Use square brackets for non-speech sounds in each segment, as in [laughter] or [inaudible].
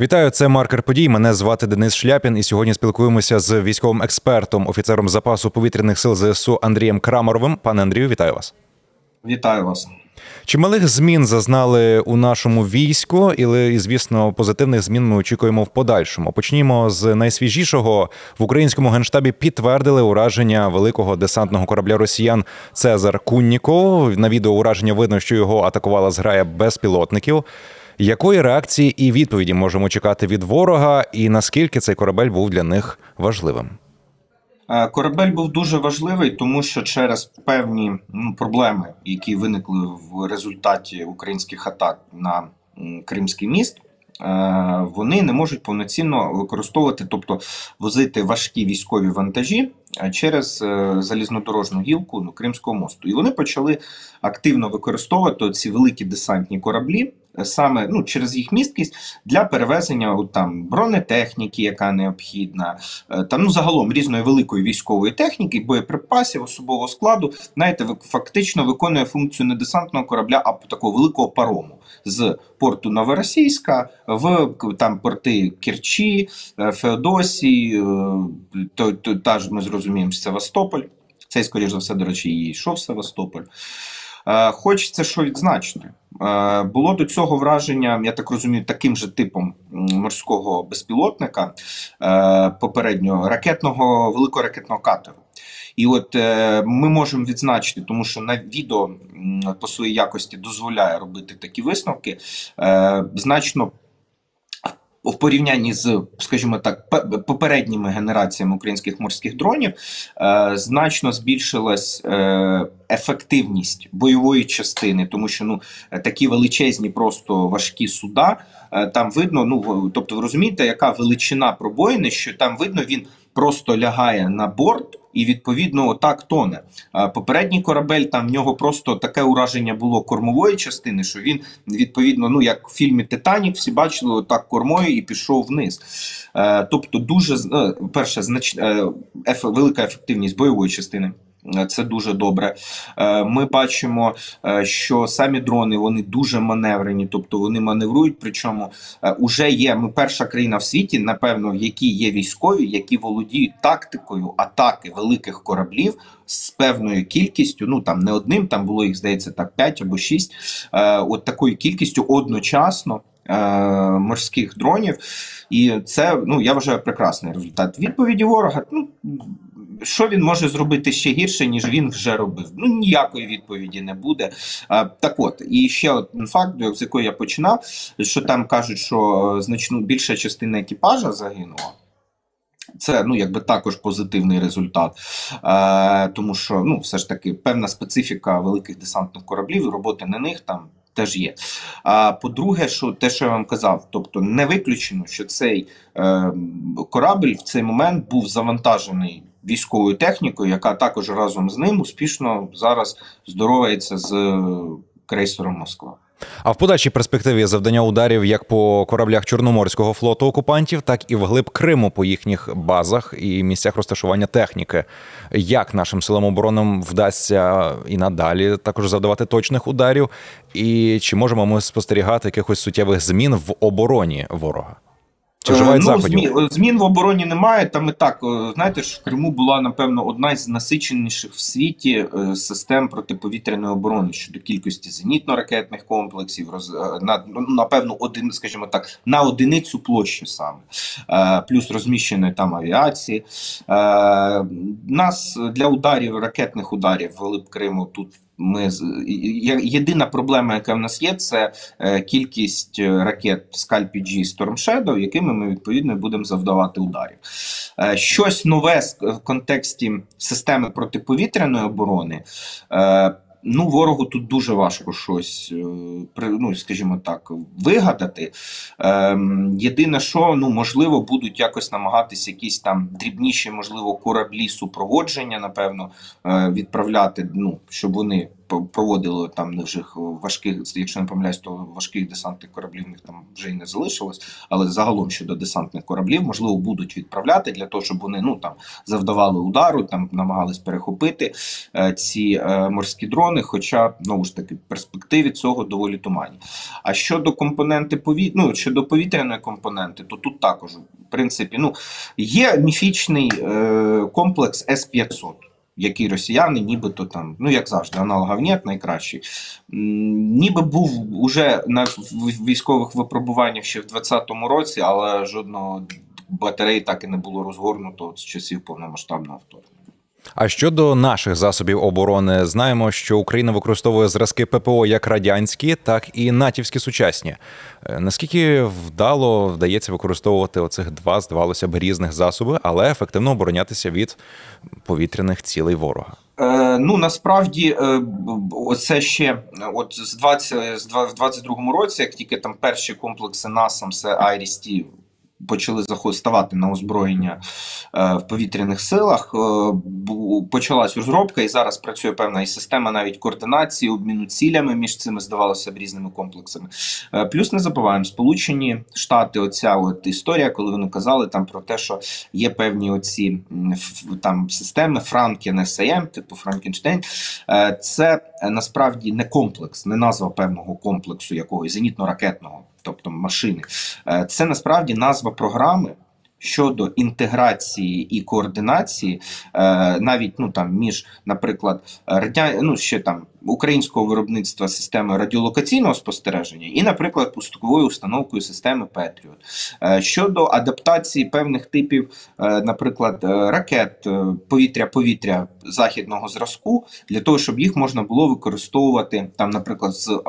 Вітаю, це маркер подій. Мене звати Денис Шляпін, і сьогодні спілкуємося з військовим експертом, офіцером запасу повітряних сил ЗСУ Андрієм Крамаровим. Пане Андрію, вітаю вас. Вітаю вас. Чималих змін зазнали у нашому війську, і звісно, позитивних змін ми очікуємо в подальшому. Почнімо з найсвіжішого в українському генштабі підтвердили ураження великого десантного корабля Росіян Цезар Кунніков. На відео ураження видно, що його атакувала зграя безпілотників. Якої реакції і відповіді можемо чекати від ворога, і наскільки цей корабель був для них важливим? Е, корабель був дуже важливий, тому що через певні ну, проблеми, які виникли в результаті українських атак на Кримський міст. Е, вони не можуть повноцінно використовувати, тобто возити важкі військові вантажі е, через залізнодорожну гілку ну, Кримського мосту. І вони почали активно використовувати ці великі десантні кораблі саме ну, через їх місткість для перевезення от, там бронетехніки, яка необхідна, е, там ну загалом різної великої військової техніки, боєприпасів, особового складу, знаєте, фактично виконує функцію не десантного корабля, а такого великого парому з порту Новоросійська в там порти Керчі, е, Феодосії, е, то, то, та ж ми зрозуміємо Севастополь. Цей, скоріш за все, до речі, і йшов Севастополь. Хочеться що відзначити. Е, було до цього враження, я так розумію, таким же типом морського безпілотника е, попереднього ракетного великоракетного катеру. І от е, ми можемо відзначити, тому що на відео по своїй якості дозволяє робити такі висновки, значно в порівнянні з, скажімо так, попередніми генераціями українських морських дронів е, значно збільшилась е, ефективність бойової частини, тому що ну такі величезні, просто важкі суда. Е, там видно, ну тобто, ви розумієте, яка величина пробоїни, що там видно, він просто лягає на борт і відповідно отак тоне. Попередній корабель там в нього просто таке ураження було кормової частини, що він відповідно, ну як в фільмі Титанік, всі бачили отак кормою і пішов вниз. Е, тобто, дуже е, перше знач... велика ефективність бойової частини. Е, це дуже добре. Е, ми бачимо, е, що самі дрони вони дуже маневрені, тобто вони маневрують. Причому вже є ми перша країна в світі, напевно, в якій є військові, які володіють тактикою атаки великих кораблів з певною кількістю. Ну там не одним, там було їх здається так 5 або 6, От такою кількістю одночасно. Морських дронів, і це ну я вважаю прекрасний результат. Відповіді ворога. Ну що він може зробити ще гірше, ніж він вже робив? Ну ніякої відповіді не буде. Так от, і ще один факт, з якої я починав, що там кажуть, що значно більша частина екіпажа загинула. Це ну якби також позитивний результат, Е, тому що ну все ж таки певна специфіка великих десантних кораблів, роботи на них там теж є. А по-друге, що те, що я вам казав, тобто не виключено, що цей е, корабль в цей момент був завантажений військовою технікою, яка також разом з ним успішно зараз здоровається з е, крейсером Москва. А в подальшій перспективі завдання ударів як по кораблях Чорноморського флоту окупантів, так і вглиб Криму по їхніх базах і місцях розташування техніки. Як нашим силам оборонам вдасться і надалі також завдавати точних ударів? І чи можемо ми спостерігати якихось суттєвих змін в обороні ворога? Чи вживають ну, заходів? Змін, змін в обороні немає. Там і так знаєте ж в Криму була напевно одна з насиченіших в світі е, систем протиповітряної оборони щодо кількості зенітно-ракетних комплексів, роз е, на ну, напевно, один, скажімо так, на одиницю площі саме, е, плюс розміщеної там авіації. Нас для ударів ракетних ударів в Криму тут. Ми єдина проблема, яка в нас є, це е, кількість е, ракет Scalp G Storm Shadow, якими ми відповідно будемо завдавати ударів. Е, щось нове в контексті системи протиповітряної оборони. Ну, ворогу тут дуже важко щось, ну, скажімо так, вигадати. Ем, єдине, що ну, можливо, будуть якось намагатися якісь там дрібніші, можливо, кораблі супроводження, напевно, відправляти, ну, щоб вони проводили там невжих важких, якщо не помиляюсь, то важких десантних кораблів в них там вже й не залишилось. Але загалом щодо десантних кораблів, можливо, будуть відправляти для того, щоб вони ну там завдавали удару, там намагались перехопити е, ці е, морські дрони. Хоча знову ж таки перспективи цього доволі туманні. А щодо компоненти повітря, ну щодо повітряної компоненти, то тут також в принципі ну є міфічний е, комплекс С 500 який росіяни, нібито там, ну як завжди, аналогів нет, найкращий. Ніби був уже на військових випробуваннях ще в 2020 році, але жодного батареї так і не було розгорнуто з часів повномасштабного вторгнення. А щодо наших засобів оборони, знаємо, що Україна використовує зразки ППО як радянські, так і натівські сучасні. Е, наскільки вдало вдається використовувати оцих два, здавалося б, різних засоби, але ефективно оборонятися від повітряних цілей ворога? Е, Ну насправді, е, оце ще от з 20, з 22-му році, як тільки там перші комплекси НАСАМ, це IRIS-T почали ставати на озброєння е, в повітряних силах. Е, почалась розробка, і зараз працює певна і система навіть координації, обміну цілями між цими здавалося б різними комплексами. Е, плюс не забуваємо, Сполучені Штати, оця от історія, коли вони казали там про те, що є певні оці там системи FrankenSAM, типу Франкенштейн. Це насправді не комплекс, не назва певного комплексу якогось зенітно-ракетного тобто машини, е, це насправді назва програми щодо інтеграції і координації, е, навіть ну там між, наприклад, радя... ну, ще там українського виробництва системи радіолокаційного спостереження і, наприклад, пусковою установкою системи Patriot щодо адаптації певних типів, е, наприклад, е, ракет повітря-повітря західного зразку, для того, щоб їх можна було використовувати там, наприклад, з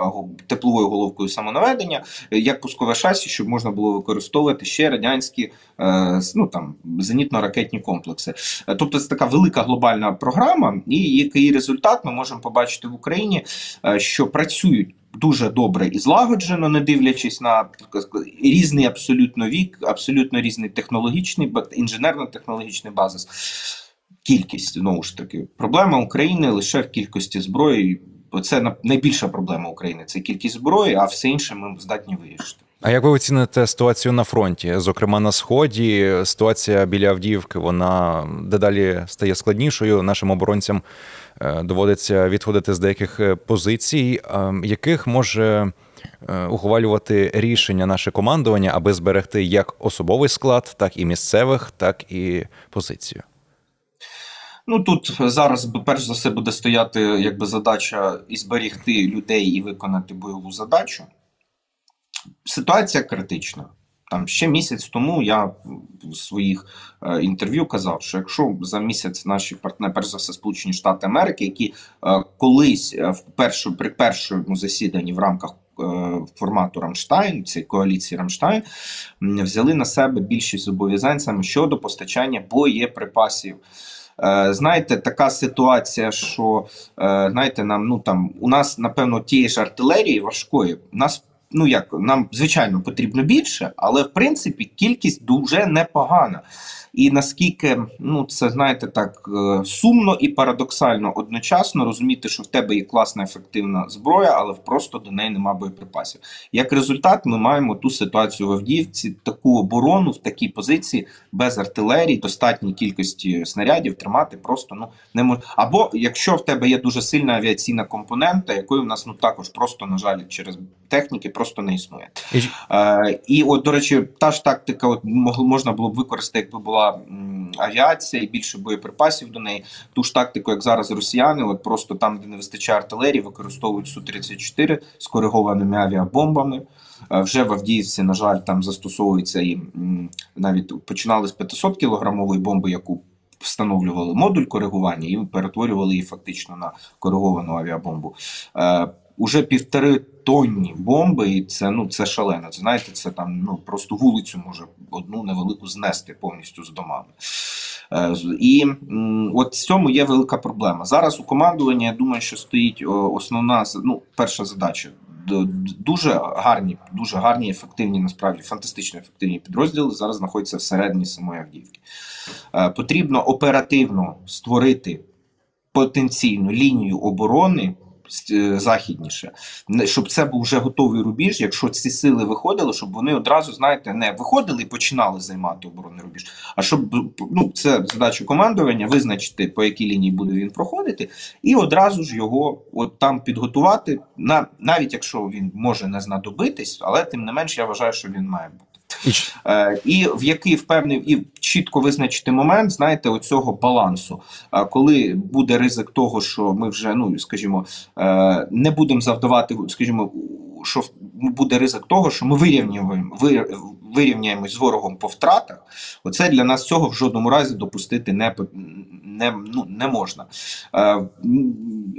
тепловою головкою самонаведення, як пускове шасі, щоб можна було використовувати ще радянські ну там зенітно-ракетні комплекси. Тобто це така велика глобальна програма, і який результат ми можемо побачити в Україні, е, що працюють. Дуже добре і злагоджено, не дивлячись на різний абсолютно вік, абсолютно різний технологічний, інженерно-технологічний базис. Кількість знову ж таки проблема України лише в кількості зброї. Це найбільша проблема України це кількість зброї, а все інше ми здатні вирішити. А як ви оціните ситуацію на фронті? Зокрема на сході, ситуація біля Авдіївки вона дедалі стає складнішою. Нашим оборонцям е, доводиться відходити з деяких е, позицій, яких може е, ухвалювати рішення наше командування, аби зберегти як особовий склад, так і місцевих, так і позицію. Ну тут зараз перш за все буде стояти якби задача і зберігти людей і виконати бойову задачу ситуація критична. Там ще місяць тому я в своїх е, інтерв'ю казав, що якщо за місяць наші партнери, перш за все, Сполучені Штати Америки, які е, колись е, в першу при першому засіданні в рамках е, формату Рамштайн, цієї коаліції Рамштайн, взяли на себе більшість зобов'язань саме щодо постачання боєприпасів. Е, знаєте, така ситуація, що е, знаєте, нам ну там у нас напевно тієї ж артилерії важкої у нас ну як нам звичайно потрібно більше, але в принципі кількість дуже непогана. І наскільки ну це знаєте так е, сумно і парадоксально одночасно розуміти, що в тебе є класна ефективна зброя, але просто до неї немає боєприпасів. Як результат, ми маємо ту ситуацію в Авдіївці, таку оборону в такій позиції без артилерії, достатній кількості снарядів тримати просто ну не може. Або якщо в тебе є дуже сильна авіаційна компонента, якої в нас ну також просто на жаль через техніки просто не існує. І, е, і от до речі, та ж тактика, от можна було б використати, якби була була авіація і більше боєприпасів до неї. Ту ж тактику, як зараз росіяни, от просто там, де не вистачає артилерії, використовують су 34 з коригованими авіабомбами. Е, вже в Авдіївці, на жаль, там застосовується і навіть починали з 500 кілограмової бомби, яку встановлювали модуль коригування і перетворювали її фактично на кориговану авіабомбу. Уже півтори тонні бомби, і це ну це шалено. Знаєте, це там ну просто вулицю може одну невелику знести повністю з домами. Е, і от в цьому є велика проблема. Зараз у командуванні я думаю, що стоїть основна ну, перша задача. Дуже гарні, дуже гарні, ефективні, насправді фантастично ефективні підрозділи зараз знаходяться всередині самої Авдіївки. Е, потрібно оперативно створити потенційну лінію оборони західніше, щоб це був вже готовий рубіж. Якщо ці сили виходили, щоб вони одразу, знаєте, не виходили і починали займати оборонний рубіж. А щоб ну це задача командування, визначити по якій лінії буде він проходити, і одразу ж його от там підготувати. На навіть якщо він може не знадобитись, але тим не менш я вважаю, що він має бути. І, е, в який впевнений і чітко визначити момент, знаєте, оцього балансу. А коли буде ризик того, що ми вже ну скажімо, е, не будемо завдавати, скажімо, що буде ризик того, що ми вирівнюємо вирівняємось з ворогом по втратах. Оце для нас цього в жодному разі допустити не не, ну, не можна. Е,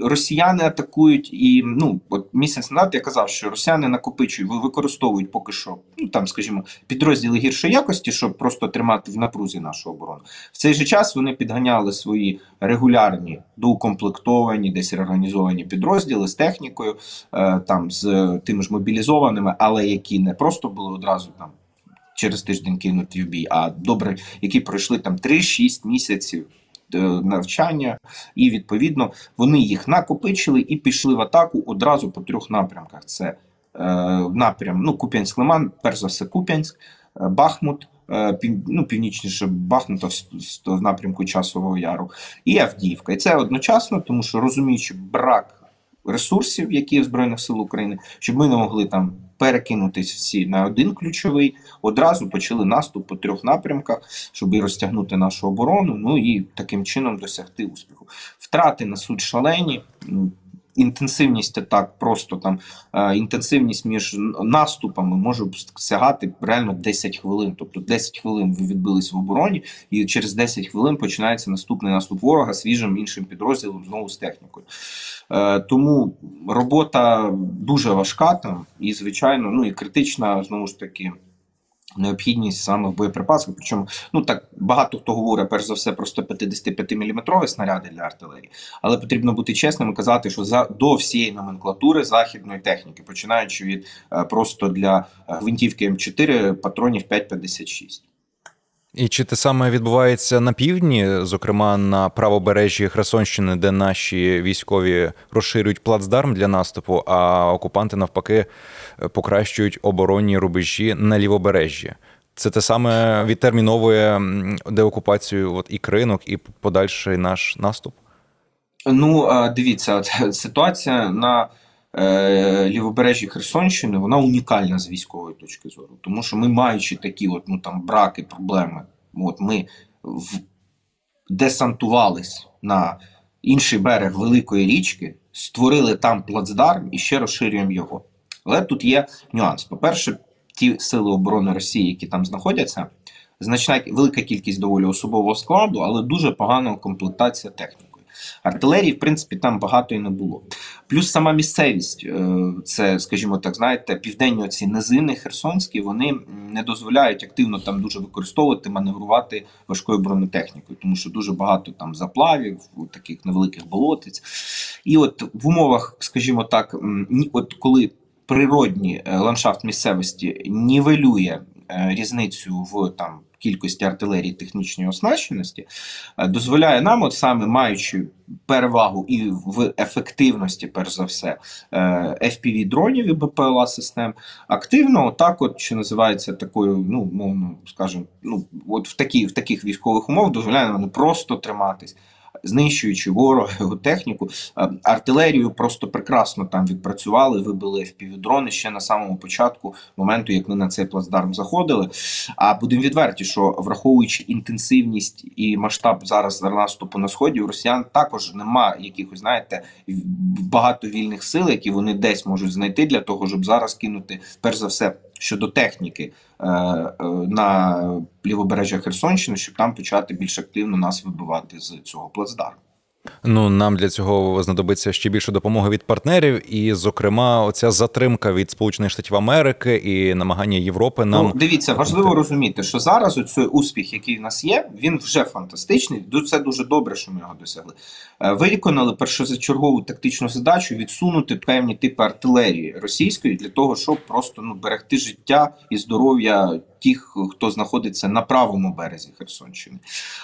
Росіяни атакують і ну от місяць назад я казав, що росіяни накопичують, використовують поки що, ну там, скажімо, підрозділи гіршої якості, щоб просто тримати в напрузі нашу оборону. В цей же час вони підганяли свої регулярні доукомплектовані, десь реорганізовані підрозділи з технікою, е, там з тими ж мобілізованими, але які не просто були одразу там. Через тиждень кинуті в бій, а добре, які пройшли там 3-6 місяців Е, навчання, і відповідно вони їх накопичили і пішли в атаку одразу по трьох напрямках: це е, напрям ну, Куп'янськ Лиман, перш за все, Куп'янськ, е, Бахмут. Е, пів, ну, північніше Бахмута в напрямку Часового Яру і Авдіївка. І це одночасно, тому що розуміючи брак ресурсів, які в Збройних сил України, щоб ми не могли там перекинутися всі на один ключовий, одразу почали наступ по трьох напрямках, щоб і розтягнути нашу оборону. Ну і таким чином досягти успіху. Втрати несуть шалені. Інтенсивність атак, просто там е, інтенсивність між наступами може сягати реально 10 хвилин. Тобто 10 хвилин ви відбились в обороні, і через 10 хвилин починається наступний наступ ворога свіжим іншим підрозділом знову з технікою. Е, тому робота дуже важка там і, звичайно, ну і критична знову ж таки. Необхідність саме в боєприпасах. Причому ну так багато хто говорить перш за все про 155 мм снаряди для артилерії, але потрібно бути чесним і казати, що за до всієї номенклатури західної техніки, починаючи від е, просто для е, гвинтівки М4 патронів 5,56. І чи те саме відбувається на півдні, зокрема на правобережжі Херсонщини, де наші військові розширюють плацдарм для наступу, а окупанти навпаки покращують оборонні рубежі на лівобережжі? Це те саме відтерміновує деокупацію от і кринок, і подальший наш наступ? Ну дивіться, [laughs] ситуація на е, лівобережжі Херсонщини вона унікальна з військової точки зору, тому що ми, маючи такі от, ну там браки, проблеми, от ми в... десантувались на інший берег Великої річки, створили там плацдарм і ще розширюємо його. Але тут є нюанс. По-перше, ті сили оборони Росії, які там знаходяться, значна велика кількість доволі особового складу, але дуже погана комплектація техніки. Артилерії, в принципі, там багато і не було. Плюс сама місцевість, е, це, скажімо так, знаєте, південні оці низини Херсонські, вони не дозволяють активно там дуже використовувати, маневрувати важкою бронетехнікою, тому що дуже багато там заплавів, таких невеликих болотиць. І от в умовах, скажімо так, от коли природній е, ландшафт місцевості нівелює е, різницю в там кількості артилерії технічної оснащеності, е, дозволяє нам, от саме маючи перевагу і в ефективності, перш за все, е, fpv дронів і БПЛА систем, активно, отак, от що називається такою, ну мовно скажімо, ну от в такі, в таких військових умовах дозволяє нам не просто триматись знищуючи ворога, його техніку. Е, артилерію просто прекрасно там відпрацювали, вибили FPV-дрони ще на самому початку моменту, як ми на цей плацдарм заходили. А будемо відверті, що враховуючи інтенсивність і масштаб зараз наступу на сході, у росіян також нема якихось, знаєте, багато вільних сил, які вони десь можуть знайти для того, щоб зараз кинути перш за все щодо техніки е, е, на лівобережжя Херсонщини, щоб там почати більш активно нас вибивати з цього плацдарму. Ну нам для цього знадобиться ще більше допомоги від партнерів, і, зокрема, оця затримка від Сполучених Штатів Америки і намагання Європи нам ну, дивіться, важливо розуміти, що зараз оцей успіх, який в нас є, він вже фантастичний. Це дуже добре, що ми його досягли. Е, виконали першозачергову тактичну задачу відсунути певні типи артилерії російської для того, щоб просто ну берегти життя і здоров'я тих, хто знаходиться на правому березі Херсонщини.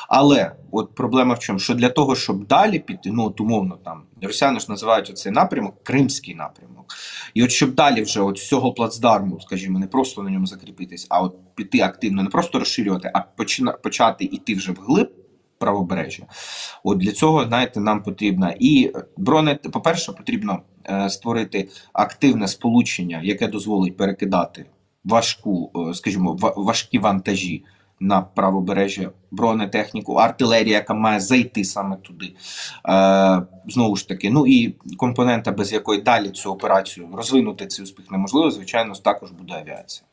Але от проблема в чому? Що для того, щоб далі піти, ну от умовно там росіяни ж називають оцей напрямок Кримський напрямок. І от щоб далі вже от з цього плацдарму, скажімо, не просто на ньому закріпитись, а от піти активно, не просто розширювати, а почина, почати йти вже вглиб правобережжя. От для цього, знаєте, нам потрібна і броне, по-перше, потрібно е, створити активне сполучення, яке дозволить перекидати важку, е, скажімо, важкі вантажі на правобережжя, бронетехніку, артилерія, яка має зайти саме туди. Е, знову ж таки, ну і компонента, без якої далі цю операцію розвинути цей успіх неможливо, звичайно, також буде авіація.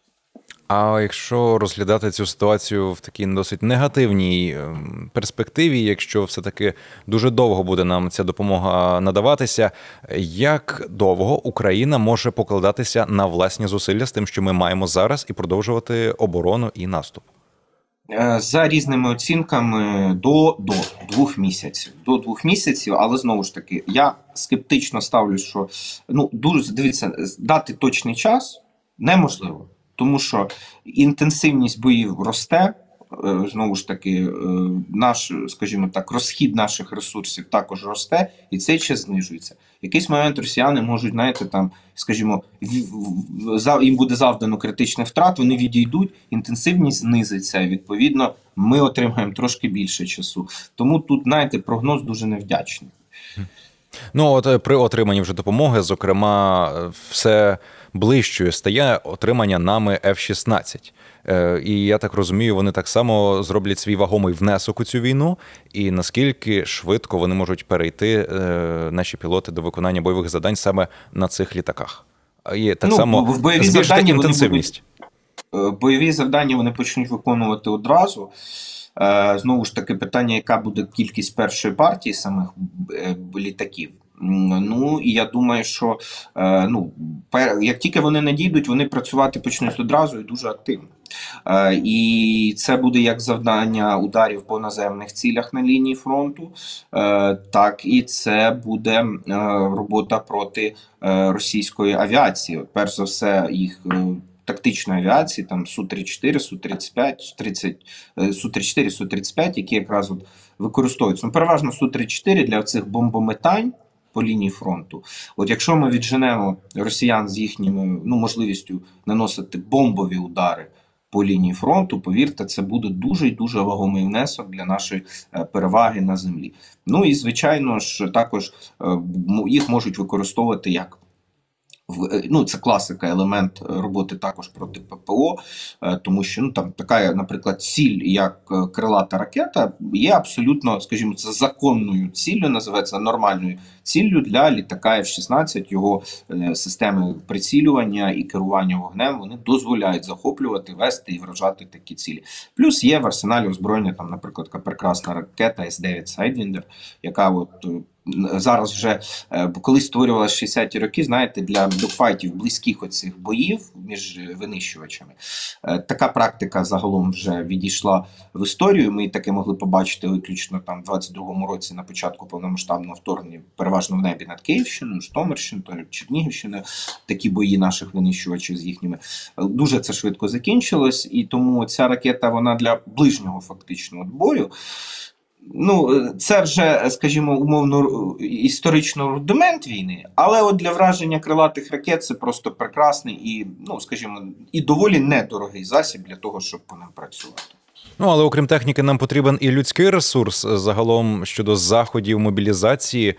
А якщо розглядати цю ситуацію в такій досить негативній ем, перспективі, якщо все-таки дуже довго буде нам ця допомога надаватися, як довго Україна може покладатися на власні зусилля з тим, що ми маємо зараз, і продовжувати оборону і наступ? Е, За різними оцінками до, до двох місяців. До двох місяців, але знову ж таки, я скептично ставлю, що ну дуже дивіться, дати точний час неможливо, тому що інтенсивність боїв росте. е, Знову ж таки, е, наш, скажімо так, розхід наших ресурсів також росте, і цей час знижується. Якийсь момент росіяни можуть, знаєте, там, скажімо, їм буде завдано критичних втрат, вони відійдуть, інтенсивність знизиться. Відповідно, ми отримаємо трошки більше часу. Тому тут, знаєте, прогноз дуже невдячний. Ну, от е, при отриманні вже допомоги, зокрема, все ближчою стає отримання нами F-16. Е, І я так розумію, вони так само зроблять свій вагомий внесок у цю війну, і наскільки швидко вони можуть перейти, е, наші пілоти, до виконання бойових завдань саме на цих літаках. І так Ну, само бойові збільшити завдання інтенсивність. Е, Бойові завдання вони почнуть виконувати одразу. Знову ж таки, питання, яка буде кількість першої партії самих літаків. Ну і я думаю, що е, ну, як тільки вони надійдуть, вони працювати почнуть одразу і дуже активно. Е, І це буде як завдання ударів по наземних цілях на лінії фронту, е, так і це буде робота проти російської авіації. Перш за все, їх е, тактичної авіації, там Су-34, Су-35, 30, е, Су-34, Су-35, які якраз от використовуються. Ну, переважно Су-34 для цих бомбометань по лінії фронту. От якщо ми відженемо росіян з їхньою ну, можливістю наносити бомбові удари по лінії фронту, повірте, це буде дуже і дуже вагомий внесок для нашої е, переваги на землі. Ну і звичайно ж, також е, їх можуть використовувати як ну, це класика, елемент е, роботи також проти ППО, е, тому що ну там така, наприклад, ціль, як е, крилата ракета, є абсолютно, скажімо, це законною ціллю, називається нормальною ціллю для літака F-16, його е, системи прицілювання і керування вогнем. Вони дозволяють захоплювати, вести і вражати такі цілі. Плюс є в арсеналі озброєння, там, наприклад, прекрасна ракета С-9 Sidewinder, яка от е, зараз вже е, бо колись створювалася 60-ті роки, знаєте, для докфайтів близьких оцих боїв між винищувачами. Е, Така практика загалом вже відійшла в історію. Ми таке могли побачити виключно там в 22-му році на початку повномасштабного вторгнення, переважно в небі над Київщиною, Житомирщиною, Чернігівщиною. Такі бої наших винищувачів з їхніми Е, дуже це швидко закінчилось, і тому ця ракета вона для ближнього фактично бою. Ну, е, це вже, е, скажімо, умовно е, історично рудимент війни, але от для враження крилатих ракет це просто прекрасний і, ну, скажімо, і доволі недорогий засіб для того, щоб по ним працювати. Ну, але окрім техніки, нам потрібен і людський ресурс загалом щодо заходів мобілізації,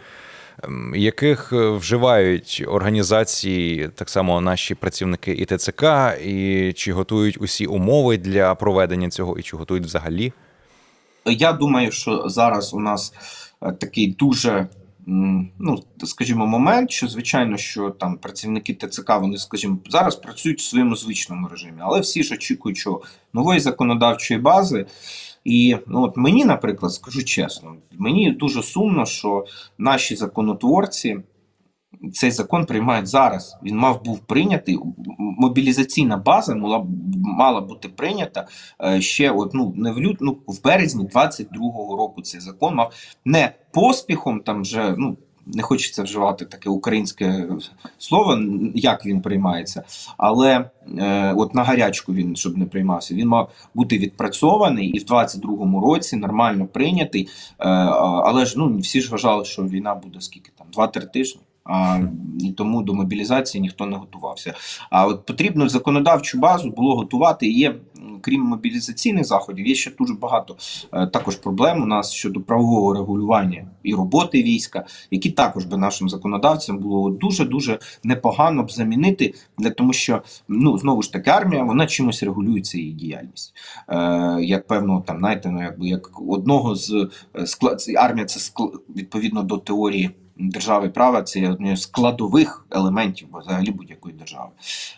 ем, яких вживають організації, так само наші працівники і ТЦК, і чи готують усі умови для проведення цього, і чи готують взагалі. Я думаю, що зараз у нас е, такий дуже. Ну, скажімо, момент, що звичайно, що там працівники ТЦК, вони, скажімо, зараз працюють в своєму звичному режимі, але всі ж очікують, що нової законодавчої бази. І ну, от мені, наприклад, скажу чесно, мені дуже сумно, що наші законотворці цей закон приймають зараз. Він мав був прийнятий. Мобілізаційна база мала, мала бути прийнята е, ще от, ну, не в лют, ну, в березні 22-го року. Цей закон мав не поспіхом, там вже ну. не хочеться вживати таке українське слово, як він приймається, але е, от на гарячку він щоб не приймався. Він мав бути відпрацьований і в 22-му році нормально прийнятий. Е, але ж ну всі ж вважали, що війна буде скільки там 2-3 тижні. А, І тому до мобілізації ніхто не готувався. А от потрібно законодавчу базу було готувати. Є, крім мобілізаційних заходів, є ще дуже багато е, також проблем у нас щодо правового регулювання і роботи війська, які також би нашим законодавцям було дуже дуже непогано б замінити, для тому, що ну знову ж таки армія вона чимось регулюється її діяльність. Е, Як певно, там знаєте, ну якби як одного з е, склад армія, це склад, відповідно до теорії держави права це одне з складових елементів взагалі будь-якої держави.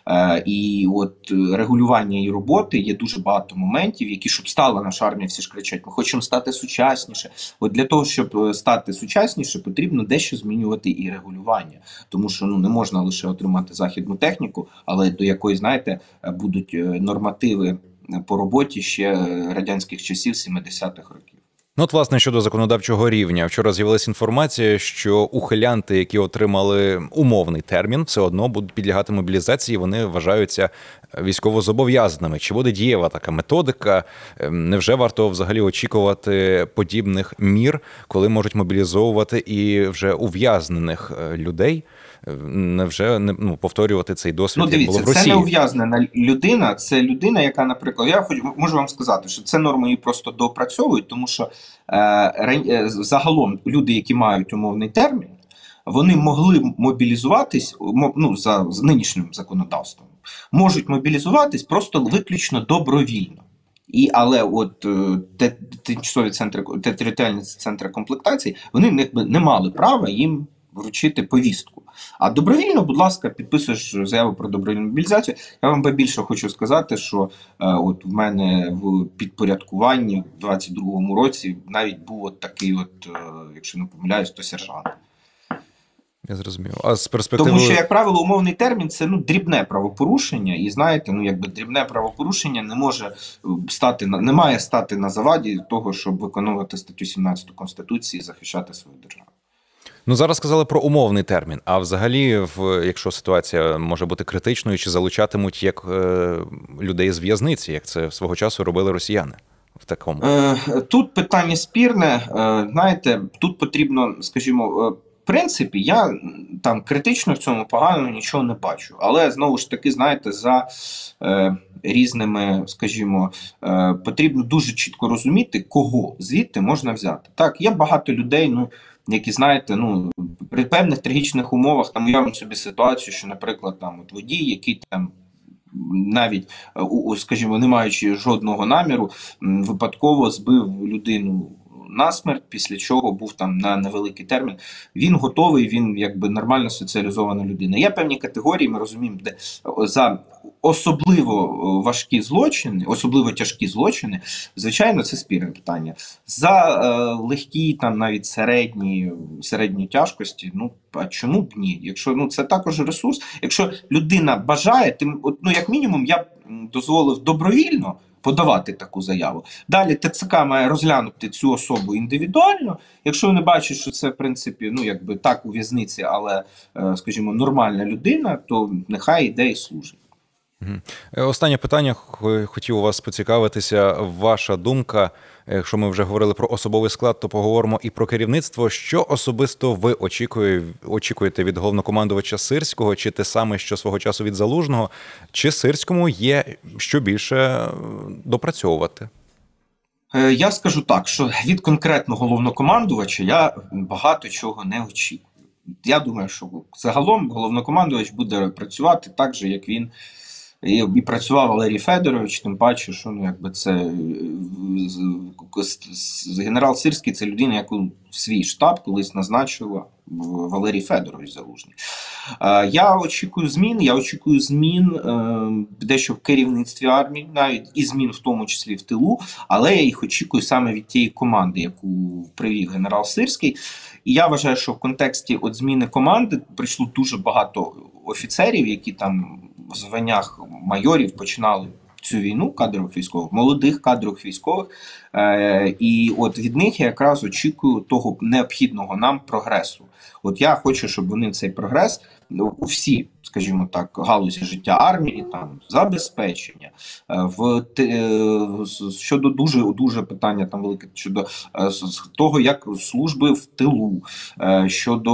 Е, І от е, регулювання її роботи є дуже багато моментів, які щоб стала наша армія, всі ж кричать, ми хочемо стати сучасніше. От для того, щоб е, стати сучасніше, потрібно дещо змінювати і регулювання, тому що ну не можна лише отримати західну техніку, але до якої, знаєте, е, будуть нормативи по роботі ще радянських часів 70-х років. Ну, от, власне, щодо законодавчого рівня, вчора з'явилася інформація, що ухилянти, які отримали умовний термін, все одно будуть підлягати мобілізації. Вони вважаються військовозобов'язаними. Чи буде дієва така методика? Ем, невже варто взагалі очікувати подібних мір, коли можуть мобілізовувати і вже ув'язнених е, людей? Невже не ну, повторювати цей досвід? Ну, дивіться, було в Росії? це не ув'язнена людина. Це людина, яка, наприклад, я хоч можу вам сказати, що це норми її просто доопрацьовують, тому що е, е, загалом люди, які мають умовний термін, вони могли мобілізуватись ну, за, за нинішнім законодавством, можуть мобілізуватись просто виключно добровільно. І але от е, тимчасові центри територіальні центри комплектації вони не, не мали права їм вручити повістку. А добровільно, будь ласка, підписуєш заяву про добровільну мобілізацію. Я вам би більше хочу сказати, що е, от в мене в підпорядкуванні в 22-му році навіть був от такий, от, е, якщо не помиляюсь, то сержант. Я зрозумів. А з перспективи... Тому що, як правило, умовний термін це ну дрібне правопорушення, і знаєте, ну якби дрібне правопорушення не може е, стати на не має стати на заваді того, щоб виконувати статтю 17 конституції і захищати свою державу. Ну зараз сказали про умовний термін. А взагалі, в якщо ситуація може бути критичною, чи залучатимуть як е, людей з в'язниці, як це свого часу робили росіяни? В такому е, тут питання спірне. Е, знаєте, тут потрібно, скажімо, е, в принципі, я там критично в цьому погано нічого не бачу. Але знову ж таки, знаєте, за е, різними, скажімо, потрібно дуже чітко розуміти, кого звідти можна взяти. Так, є багато людей, ну які знаєте, ну при певних трагічних умовах там уявимо собі ситуацію, що, наприклад, там от водій, який там. Навіть скажімо, не маючи жодного наміру, випадково збив людину насмерть, після чого був там на невеликий термін. Він готовий, він якби нормально соціалізована людина. Є певні категорії, ми розуміємо, де за особливо е, важкі злочини, особливо тяжкі злочини, звичайно, це спірне питання. За е, легкі, там навіть середні середні тяжкості, ну а чому б ні? Якщо ну це також ресурс, якщо людина бажає, тим ну як мінімум, я б дозволив добровільно подавати таку заяву. Далі ТЦК має розглянути цю особу індивідуально. Якщо вони бачать, що це в принципі ну якби так у в'язниці, але е, скажімо, нормальна людина, то нехай йде і служить. Е, останнє питання хотів у вас поцікавитися. Ваша думка, якщо ми вже говорили про особовий склад, то поговоримо і про керівництво. Що особисто ви очікує, очікуєте від головнокомандувача Сирського, чи те саме, що свого часу від залужного, чи Сирському є що більше допрацьовувати? Е, я скажу так, що від конкретного головнокомандувача я багато чого не очікую. Я думаю, що загалом головнокомандувач буде працювати так же, як він і і працював Валерій Федорович, тим паче, що ну, якби це генерал Сирський це людина, яку свій штаб колись назначила Валерій Федорович Залужний. Я очікую змін. Я очікую змін е, дещо в керівництві армії, навіть і змін, в тому числі в тилу, але я їх очікую саме від тієї команди, яку привів генерал Сирський. І я вважаю, що в контексті от зміни команди прийшло дуже багато офіцерів, які там в званнях майорів починали цю війну кадрових військових, молодих кадрових військових. Е, І от від них я якраз очікую того необхідного нам прогресу. От я хочу, щоб вони цей прогрес у всі, скажімо так, галузі життя армії, там забезпечення е, в е, щодо дуже дуже питання там велике щодо е, того, як служби в тилу, щодо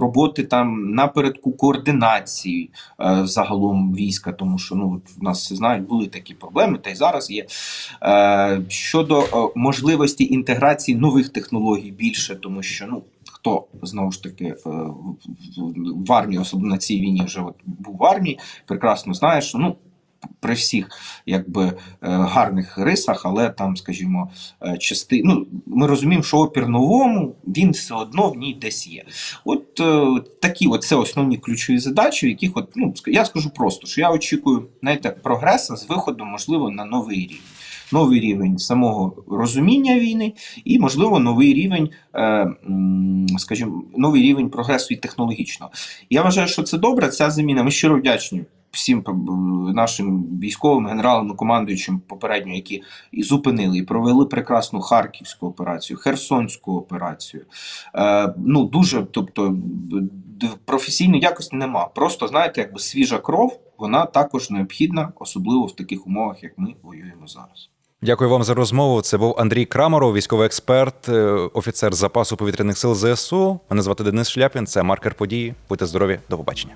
роботи там напередку координації загалом війська, тому що ну в нас знають, були такі проблеми, та й зараз є. Щодо можливості інтеграції нових технологій більше, тому що ну. Хто знову ж таки е, в- армії, особливо на цій війні, вже от був в армії, прекрасно знає, що ну при всіх якби е, гарних рисах, але там, скажімо, е, части... ну, ми розуміємо, що опір новому він все одно в ній десь є. От такі от це основні ключові задачі, яких от, ну, я скажу просто, що я очікую знаєте, прогресу з виходом, можливо, на новий рівень. Новий рівень самого розуміння війни, і, можливо, новий рівень, е, скажімо, новий рівень прогресу і технологічного. Я вважаю, що це добре. Ця заміна. Ми щиро вдячні всім е, нашим військовим генералам і командуючим попередньо, які і зупинили, і провели прекрасну харківську операцію, херсонську операцію. Е, ну дуже, тобто професійної якості нема. Просто знаєте, якби свіжа кров, вона також необхідна, особливо в таких умовах, як ми воюємо зараз. Дякую вам за розмову. Це був Андрій Крамаров, військовий експерт, е, офіцер запасу повітряних сил ЗСУ. Мене звати Денис Шляпін. Це маркер події. Будьте здорові, до побачення.